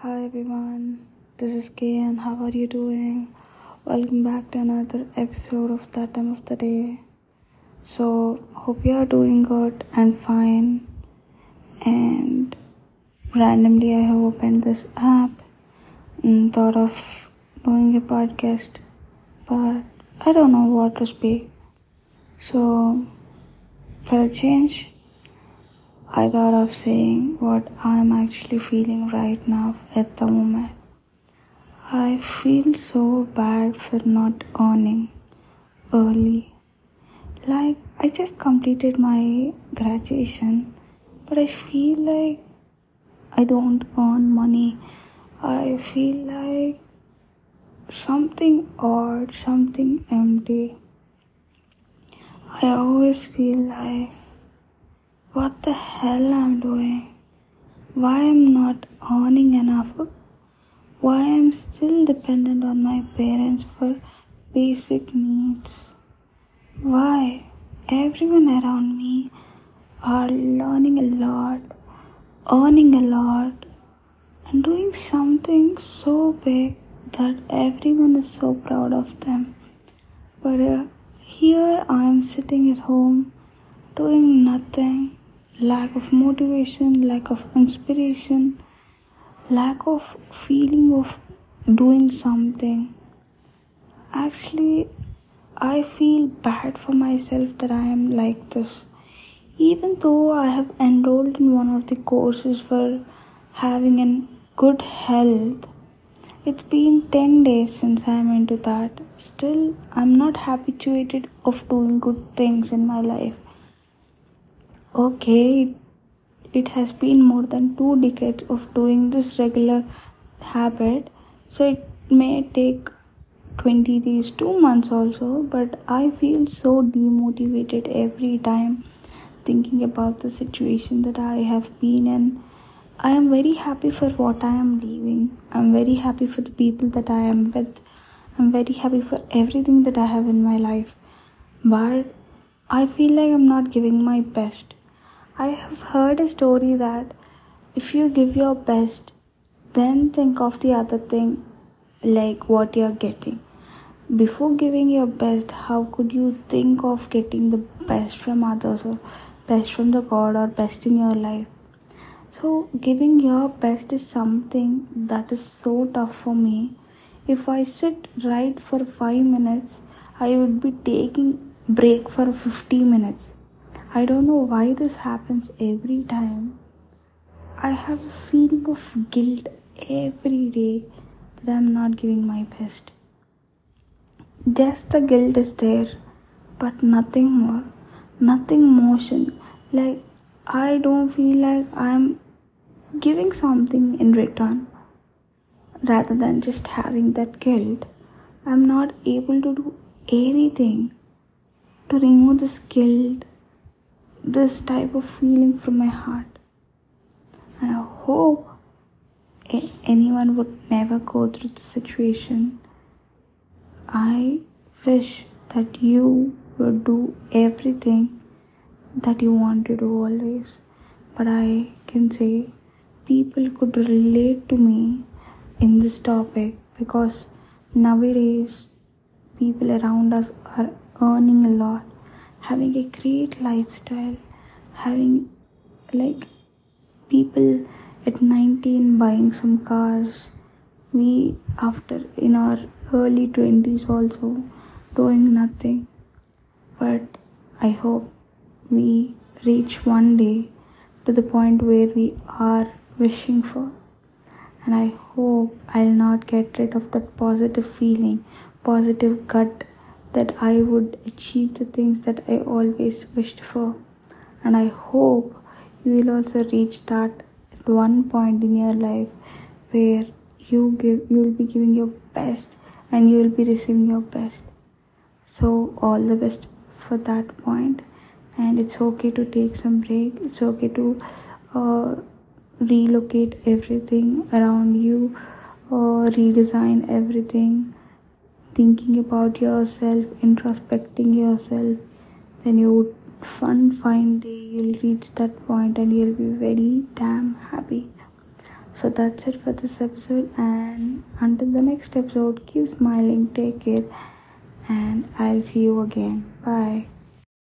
Hi everyone, this is Kay and how are you doing? Welcome back to another episode of That Time of the Day. So, hope you are doing good and fine. And randomly, I have opened this app and thought of doing a podcast, but I don't know what to speak. So, for a change, I thought of saying what I'm actually feeling right now at the moment. I feel so bad for not earning early. Like, I just completed my graduation, but I feel like I don't earn money. I feel like something odd, something empty. I always feel like what the hell I'm doing, why I'm not earning enough, why I'm still dependent on my parents for basic needs, why everyone around me are learning a lot, earning a lot, and doing something so big that everyone is so proud of them. But uh, here I am sitting at home doing nothing lack of motivation, lack of inspiration, lack of feeling of doing something. Actually, I feel bad for myself that I am like this. Even though I have enrolled in one of the courses for having a good health, it's been 10 days since I'm into that. Still, I'm not habituated of doing good things in my life okay it has been more than two decades of doing this regular habit. So it may take 20 days two months also but i feel so demotivated every time thinking about the situation that i have been in. I am very happy for what i am leaving i'm very happy for the people that i am with. I'm very happy for everything that i have in my life. But i feel like i'm not giving my best I have heard a story that if you give your best, then think of the other thing like what you're getting. Before giving your best, how could you think of getting the best from others or best from the God or best in your life? So, giving your best is something that is so tough for me. If I sit right for 5 minutes, I would be taking break for 50 minutes I don't know why this happens every time. I have a feeling of guilt every day that I'm not giving my best. Just the guilt is there, but nothing more, nothing motion. Like, I don't feel like I'm giving something in return rather than just having that guilt. I'm not able to do anything to remove this guilt this type of feeling from my heart. And I hope anyone would never go through the situation. I wish that you would do everything that you want to do always. But I can say people could relate to me in this topic because nowadays people around us are earning a lot having a great lifestyle, having like people at 19 buying some cars, we after in our early 20s also doing nothing. But I hope we reach one day to the point where we are wishing for. And I hope I'll not get rid of that positive feeling, positive gut that I would achieve the things that I always wished for. And I hope you will also reach that at one point in your life where you give you will be giving your best and you will be receiving your best. So all the best for that point and it's okay to take some break. It's okay to uh, relocate everything around you or redesign everything thinking about yourself, introspecting yourself, then you would one fine day you'll reach that point and you'll be very damn happy. So that's it for this episode, and until the next episode, keep smiling, take care, and I'll see you again. Bye.